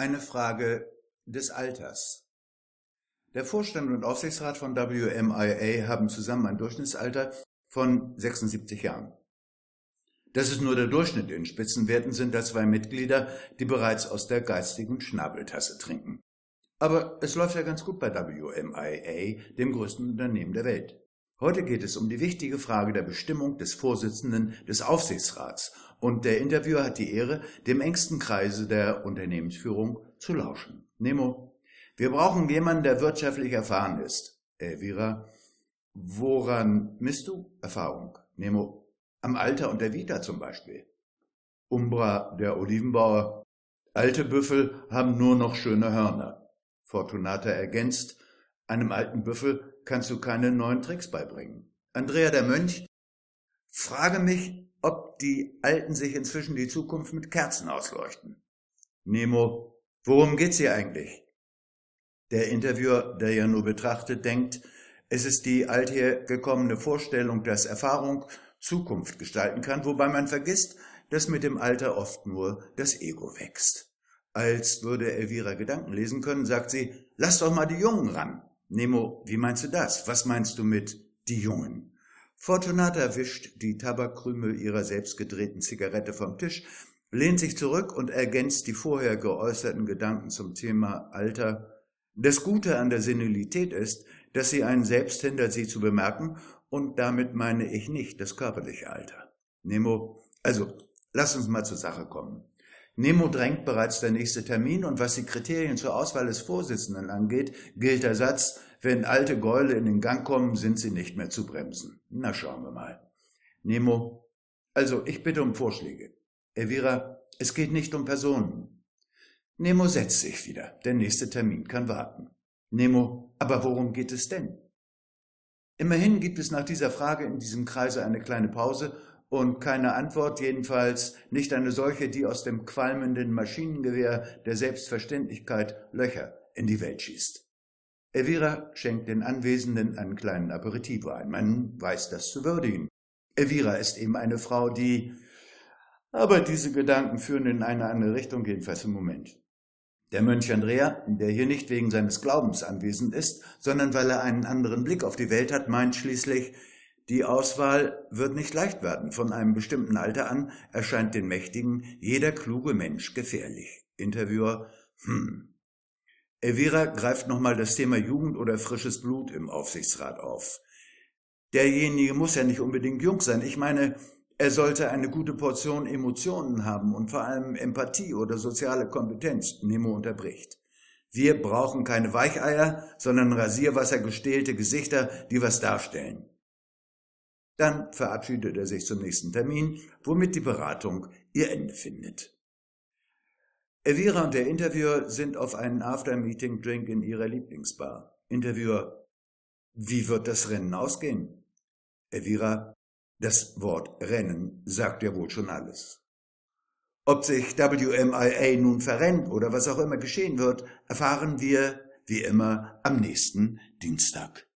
eine Frage des Alters. Der Vorstand und Aufsichtsrat von WMIA haben zusammen ein Durchschnittsalter von 76 Jahren. Das ist nur der Durchschnitt. In Spitzenwerten sind da zwei Mitglieder, die bereits aus der geistigen Schnabeltasse trinken. Aber es läuft ja ganz gut bei WMIA, dem größten Unternehmen der Welt. Heute geht es um die wichtige Frage der Bestimmung des Vorsitzenden des Aufsichtsrats und der Interviewer hat die Ehre, dem engsten Kreise der Unternehmensführung zu lauschen. Nemo, wir brauchen jemanden, der wirtschaftlich erfahren ist. Elvira, woran misst du Erfahrung? Nemo, am Alter und der Vita zum Beispiel. Umbra, der Olivenbauer, alte Büffel haben nur noch schöne Hörner. Fortunata ergänzt, einem alten Büffel kannst du keine neuen Tricks beibringen. Andrea der Mönch, frage mich, ob die Alten sich inzwischen die Zukunft mit Kerzen ausleuchten. Nemo, worum geht's hier eigentlich? Der Interviewer, der ja nur betrachtet, denkt, es ist die althergekommene Vorstellung, dass Erfahrung Zukunft gestalten kann, wobei man vergisst, dass mit dem Alter oft nur das Ego wächst. Als würde Elvira Gedanken lesen können, sagt sie, lass doch mal die Jungen ran. Nemo, wie meinst du das? Was meinst du mit die Jungen? Fortunata wischt die Tabakkrümel ihrer selbst gedrehten Zigarette vom Tisch, lehnt sich zurück und ergänzt die vorher geäußerten Gedanken zum Thema Alter. Das Gute an der Senilität ist, dass sie einen selbst hindert, sie zu bemerken und damit meine ich nicht das körperliche Alter. Nemo, also, lass uns mal zur Sache kommen. Nemo drängt bereits der nächste Termin und was die Kriterien zur Auswahl des Vorsitzenden angeht, gilt der Satz, wenn alte Gäule in den Gang kommen, sind sie nicht mehr zu bremsen. Na, schauen wir mal. Nemo, also ich bitte um Vorschläge. Elvira, es geht nicht um Personen. Nemo setzt sich wieder. Der nächste Termin kann warten. Nemo, aber worum geht es denn? Immerhin gibt es nach dieser Frage in diesem Kreise eine kleine Pause und keine Antwort, jedenfalls nicht eine solche, die aus dem qualmenden Maschinengewehr der Selbstverständlichkeit Löcher in die Welt schießt. Elvira schenkt den Anwesenden einen kleinen Aperitivo ein. Man weiß das zu würdigen. Elvira ist eben eine Frau, die... Aber diese Gedanken führen in eine andere Richtung, jedenfalls im Moment. Der Mönch Andrea, der hier nicht wegen seines Glaubens anwesend ist, sondern weil er einen anderen Blick auf die Welt hat, meint schließlich, die Auswahl wird nicht leicht werden. Von einem bestimmten Alter an erscheint den Mächtigen jeder kluge Mensch gefährlich. Interviewer, hm. Elvira greift nochmal das Thema Jugend oder frisches Blut im Aufsichtsrat auf. Derjenige muss ja nicht unbedingt jung sein. Ich meine, er sollte eine gute Portion Emotionen haben und vor allem Empathie oder soziale Kompetenz, Nemo unterbricht. Wir brauchen keine Weicheier, sondern rasierwassergestählte Gesichter, die was darstellen. Dann verabschiedet er sich zum nächsten Termin, womit die Beratung ihr Ende findet. Elvira und der Interviewer sind auf einen After-Meeting-Drink in ihrer Lieblingsbar. Interviewer, wie wird das Rennen ausgehen? Elvira, das Wort Rennen sagt ja wohl schon alles. Ob sich WMIA nun verrennt oder was auch immer geschehen wird, erfahren wir wie immer am nächsten Dienstag.